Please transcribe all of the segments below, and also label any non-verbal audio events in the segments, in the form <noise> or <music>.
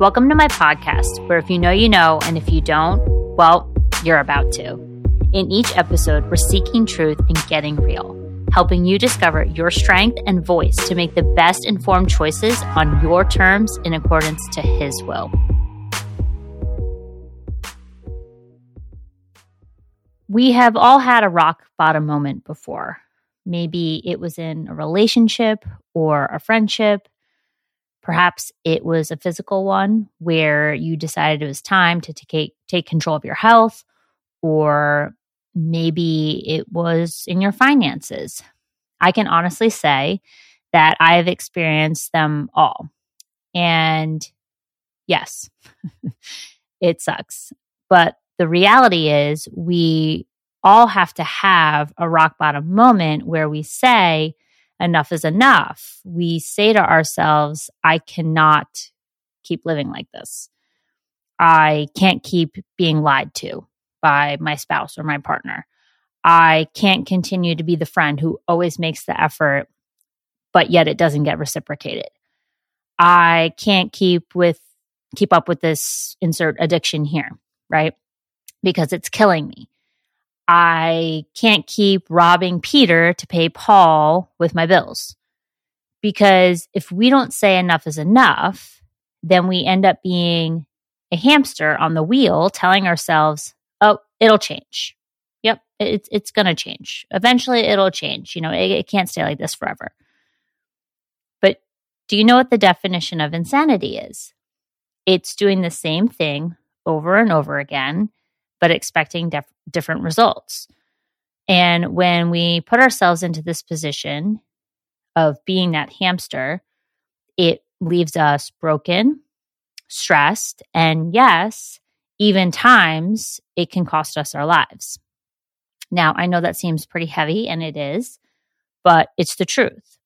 Welcome to my podcast, where if you know, you know, and if you don't, well, you're about to. In each episode, we're seeking truth and getting real, helping you discover your strength and voice to make the best informed choices on your terms in accordance to His will. We have all had a rock bottom moment before. Maybe it was in a relationship or a friendship Perhaps it was a physical one where you decided it was time to take, take control of your health, or maybe it was in your finances. I can honestly say that I have experienced them all. And yes, <laughs> it sucks. But the reality is, we all have to have a rock bottom moment where we say, enough is enough. We say to ourselves, I cannot keep living like this. I can't keep being lied to by my spouse or my partner. I can't continue to be the friend who always makes the effort, but yet it doesn't get reciprocated. I can't keep with keep up with this insert addiction here, right? Because it's killing me. I can't keep robbing Peter to pay Paul with my bills. Because if we don't say enough is enough, then we end up being a hamster on the wheel telling ourselves, oh, it'll change. Yep, it's, it's going to change. Eventually, it'll change. You know, it, it can't stay like this forever. But do you know what the definition of insanity is? It's doing the same thing over and over again but expecting def- different results. And when we put ourselves into this position of being that hamster, it leaves us broken, stressed, and yes, even times it can cost us our lives. Now, I know that seems pretty heavy, and it is, but it's the truth.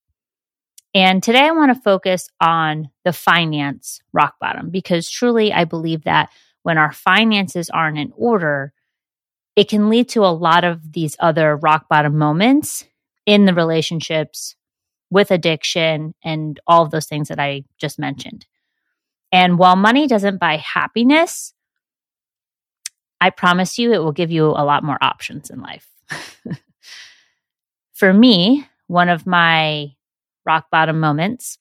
And today I want to focus on the finance rock bottom because truly I believe that when our finances aren't in order, it can lead to a lot of these other rock bottom moments in the relationships with addiction and all of those things that I just mentioned. And while money doesn't buy happiness, I promise you it will give you a lot more options in life. <laughs> For me, one of my rock bottom moments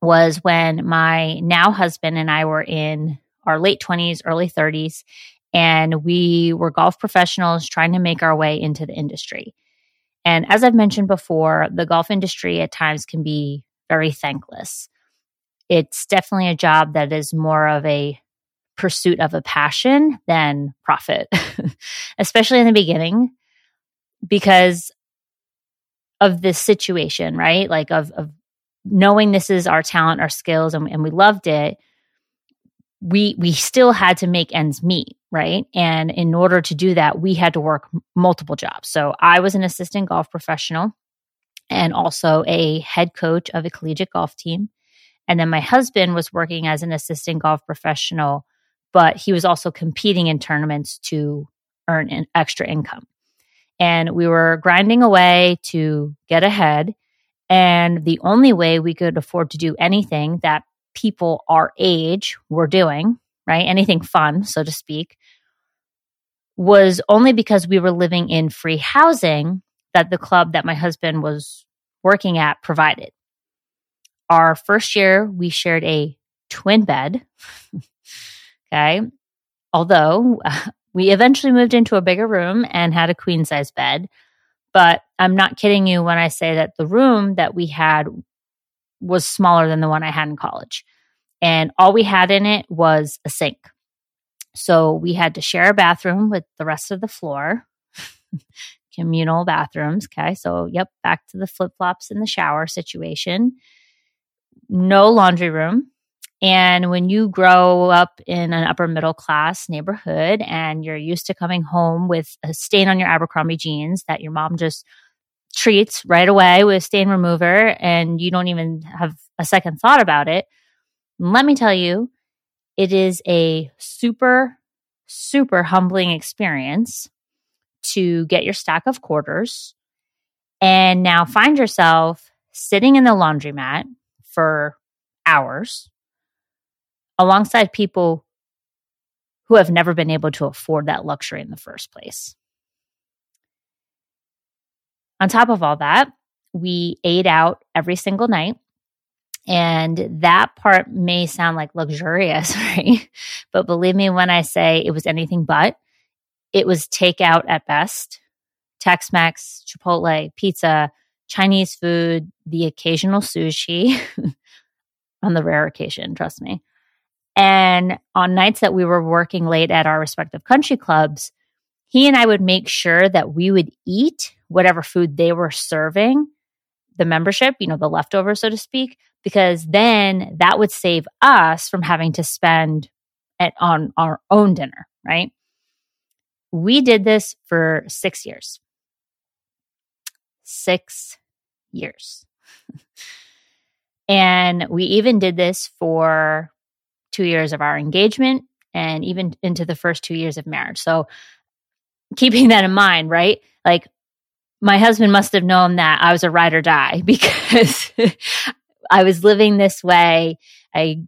was when my now husband and I were in our late 20s, early 30s, and we were golf professionals trying to make our way into the industry. And as I've mentioned before, the golf industry at times can be very thankless. It's definitely a job that is more of a pursuit of a passion than profit, <laughs> especially in the beginning, because of this situation, right? Like of, of knowing this is our talent, our skills, and, and we loved it we we still had to make ends meet right? And in order to do that we had to work multiple jobs. So i was an assistant golf professional and also a head coach of a collegiate golf team. And then my husband was working as an assistant golf professional but he was also competing in tournaments to earn an extra income. And we were grinding away to get ahead. And the only way we could afford to do anything that people our age were doing, right? Anything fun, so to speak, was only because we were living in free housing that the club that my husband was working at provided. Our first year, we shared a twin bed. <laughs> okay. Although uh, <laughs> we eventually moved into a bigger room and had a queen size bed. But I'm not kidding you when I say that the room that we had was smaller than the one I had in college. And all we had in it was a sink. So we had to share a bathroom with the rest of the floor, <laughs> communal bathrooms. Okay. So, yep, back to the flip flops in the shower situation. No laundry room. And when you grow up in an upper middle class neighborhood and you're used to coming home with a stain on your Abercrombie jeans that your mom just treats right away with stain remover and you don't even have a second thought about it. Let me tell you, it is a super, super humbling experience to get your stack of quarters and now find yourself sitting in the laundromat for hours, alongside people who have never been able to afford that luxury in the first place. On top of all that, we ate out every single night. And that part may sound like luxurious, <laughs> right? But believe me when I say it was anything but. It was takeout at best, Tex Mex, Chipotle, pizza, Chinese food, the occasional sushi <laughs> on the rare occasion, trust me. And on nights that we were working late at our respective country clubs, he and I would make sure that we would eat whatever food they were serving, the membership, you know, the leftover, so to speak, because then that would save us from having to spend it on our own dinner, right? We did this for six years. Six years. <laughs> and we even did this for two years of our engagement and even into the first two years of marriage. So, keeping that in mind, right? Like, my husband must have known that I was a ride or die <laughs> because I was living this way. I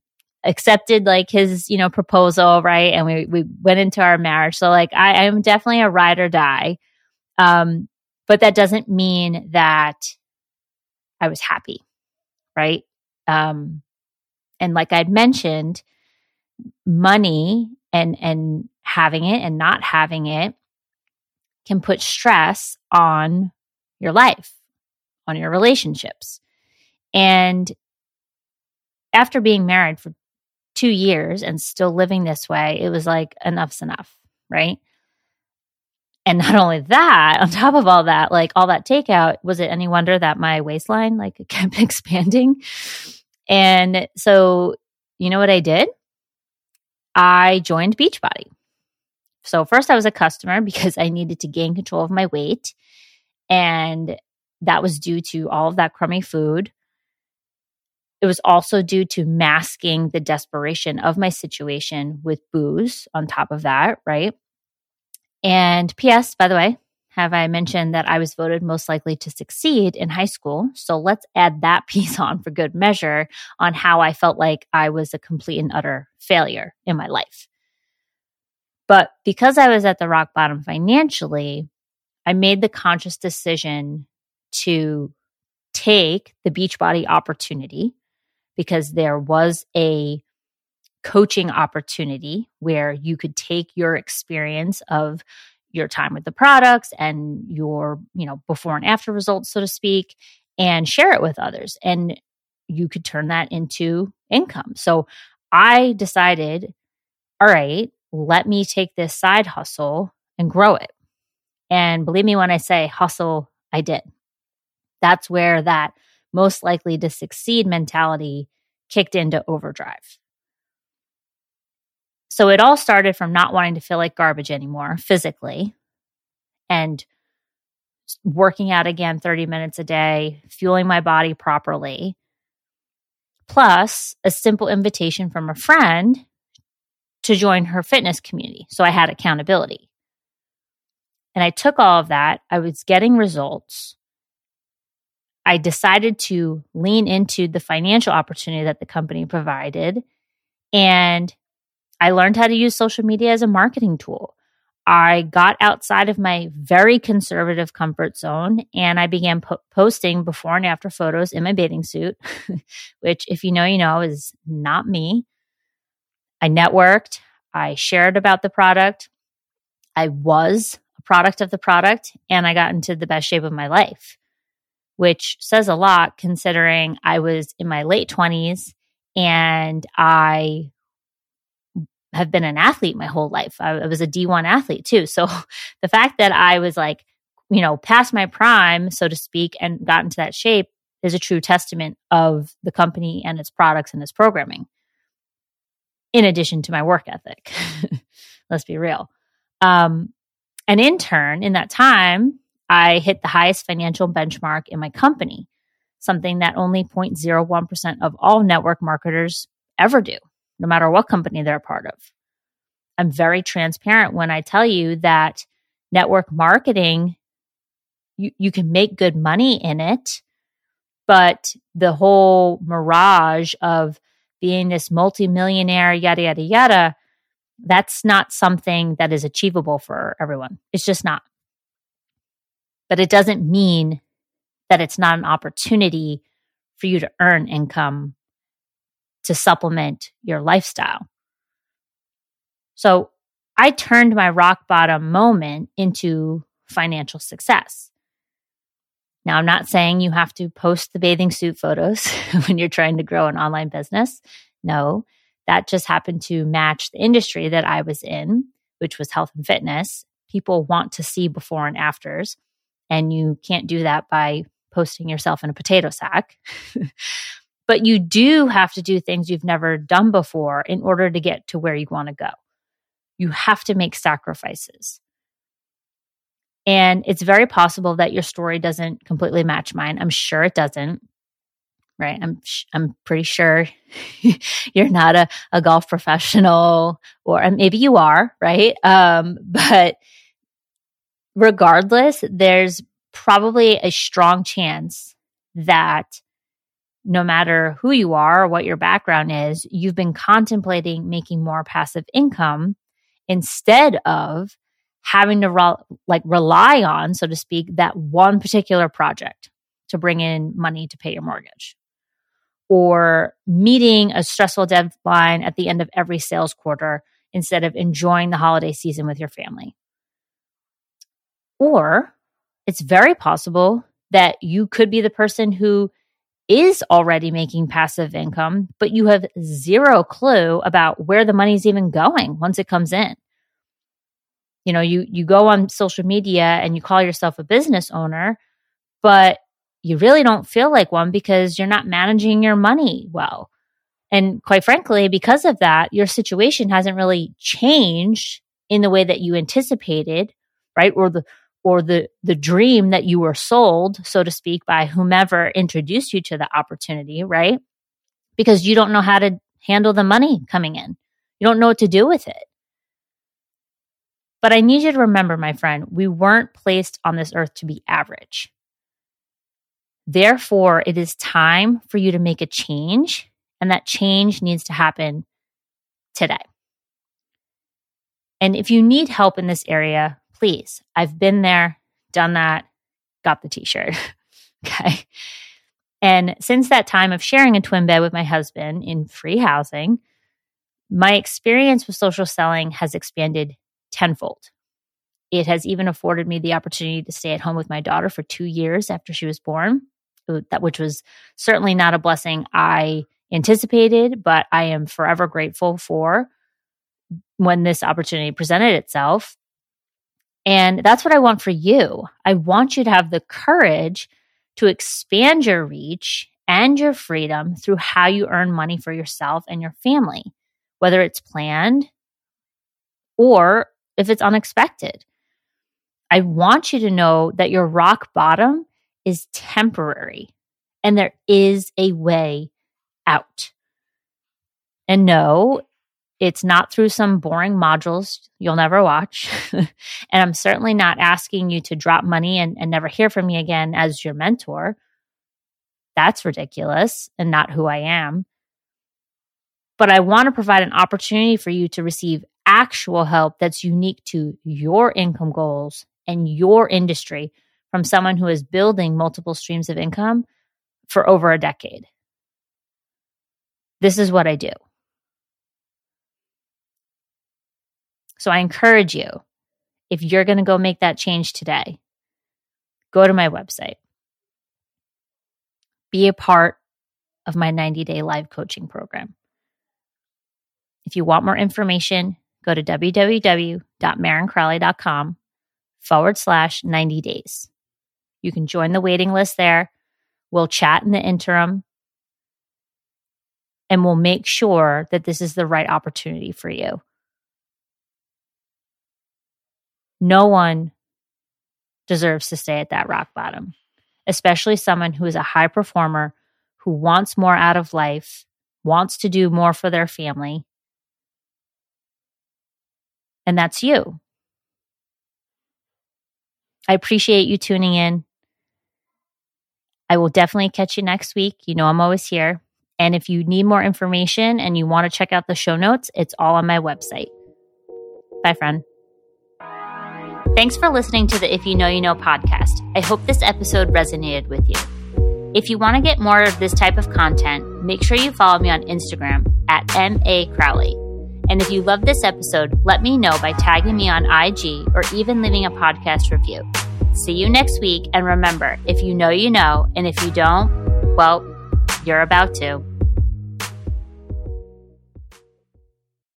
accepted like his, you know, proposal, right? And we we went into our marriage. So like I am definitely a ride or die. Um, but that doesn't mean that I was happy, right? Um, and like I'd mentioned, money and and having it and not having it can put stress on your life, on your relationships. And after being married for two years and still living this way, it was like enough's enough, right? And not only that, on top of all that, like all that takeout, was it any wonder that my waistline like <laughs> kept expanding? And so, you know what I did? I joined Beachbody. So first I was a customer <laughs> because I needed to gain control of my weight and that was due to all of that crummy food. It was also due to masking the desperation of my situation with booze on top of that, right? And P.S., by the way, have I mentioned that I was voted most likely to succeed in high school? So let's add that <laughs> piece on for good measure on how I felt like I was a complete and utter failure in my life. But because I was at the rock bottom financially, I made the conscious decision to take the Beachbody opportunity because there was a coaching opportunity where you could take your experience of your time with the products and your, you know, before and after results, so to speak, and share it with others. And you could turn that into income. So I decided, all right, let me take this side hustle and grow it. And believe me when I say hustle, I did. That's where that most likely to succeed mentality kicked into overdrive. So it all started from not wanting to feel like garbage anymore physically and working out again 30 minutes a day, fueling my body properly, plus a simple invitation from a friend to join her fitness community. So I had accountability. And I took all of that. I was getting results. I decided to lean into the financial opportunity that the company provided. And I learned how to use social media as a marketing tool. I got outside of my very conservative comfort zone and I began po- posting before and after photos in my bathing suit, <laughs> which, if you know, you know, is not me. I networked, I shared about the product. I was a product of the product, and I got into the best shape of my life, which says a lot considering I was in my late 20s and I have been an athlete my whole life. I, was a D1 athlete too. So <laughs> the fact that I was like, you know, past my prime, so to speak, and got into that shape is a true testament of the company and its products and its programming in addition to my work ethic. <laughs> Let's be real. Um, and in in that time, I hit the highest financial benchmark in my company, something that only 0.01% of all network marketers ever do, no matter what company they're a part of. I'm very transparent when I tell you that network marketing, you, you can make good money in it, but the whole mirage of being this multimillionaire, yada, yada, yada, that's not something that is achievable for everyone. It's just not. But it doesn't mean that it's not an opportunity for you to earn income to supplement your lifestyle. So I turned my rock bottom moment into financial success. Now, I'm not saying you have to post the bathing suit photos <laughs> when you're trying to grow an online business. No, that just happened to match the industry that I was in, which was health and fitness. People want to see before and afters, and you can't do that by posting yourself in a potato sack. <laughs> but you do have to do things you've never done before in order to get to where you want to go. You have to make sacrifices. And it's very possible that your story doesn't completely match mine. I'm sure it doesn't. Right. I'm, I'm pretty sure <laughs> you're not a, a golf professional or maybe you are, right? Um, <laughs> but regardless, there's probably a strong chance that no matter who you are or what your background is, you've been contemplating making more passive income instead of having to re- like rely on, so to speak, that one particular project to bring in money to pay your mortgage or meeting a stressful deadline at the end of every sales quarter instead of enjoying the holiday season with your family. Or it's very possible that you could be the person who is already making passive income, but you have zero clue about where the money's even going once it comes in. You know, you you go on social media and you call yourself a business owner, but you really don't feel like one because you're not managing your money well. And quite frankly, because of that, your situation hasn't really changed in the way that you anticipated, right? Or the or the the dream that you were sold, so to speak, by whomever introduced you to the opportunity, right? Because you don't know how to handle the money coming in. You don't know what to do with it. But I need you to remember, my friend, we weren't placed on this earth to be average. Therefore, it is time for you to make a change, and that change needs to happen today. And if you need help in this area, please. I've been there, done that, got the t shirt. <laughs> okay. And since that time of sharing a twin bed with my husband in free housing, my experience with social selling has expanded tenfold. It has even afforded me the opportunity to stay at home with my daughter for two years after she was born, uh, that which was certainly not a blessing I anticipated, but I am forever grateful for when this opportunity presented itself. And that's what I want for you. I want you to have the courage to expand your reach and your freedom through how you earn money for yourself and your family, whether it's planned or if it's unexpected. I want you to know that your rock bottom is temporary and there is a way out. And no, it's not through some boring modules you'll never watch. <laughs> and I'm certainly not asking you to drop money and, and never hear from me again as your mentor. That's ridiculous and not who I am. But I want to provide an opportunity for you to receive actual help that's unique to your income goals and your industry from someone who is building multiple streams of income for over a decade. This is what I do. So I encourage you, if you're going to go make that change today, go to my website. Be a part of my 90 day live coaching program. If you want more information, go to www.marencrowley.com forward slash 90 days. You can join the waiting list there. We'll chat in the interim and we'll make sure that this is the right opportunity for you. No one deserves to stay at that rock bottom, especially someone who is a high performer, who wants more out of life, wants to do more for their family. And that's you. I appreciate you tuning in. I will definitely catch you next week. You know, I'm always here. And if you need more information and you want to check out the show notes, it's all on my website. Bye, friend. Thanks for listening to the If You Know You Know podcast. I hope this episode resonated with you. If you want to get more of this type of content, make sure you follow me on Instagram at MA Crowley. And if you love this episode, let me know by tagging me on IG or even leaving a podcast review. See you next week. And remember, if you know, you know. And if you don't, well, you're about to.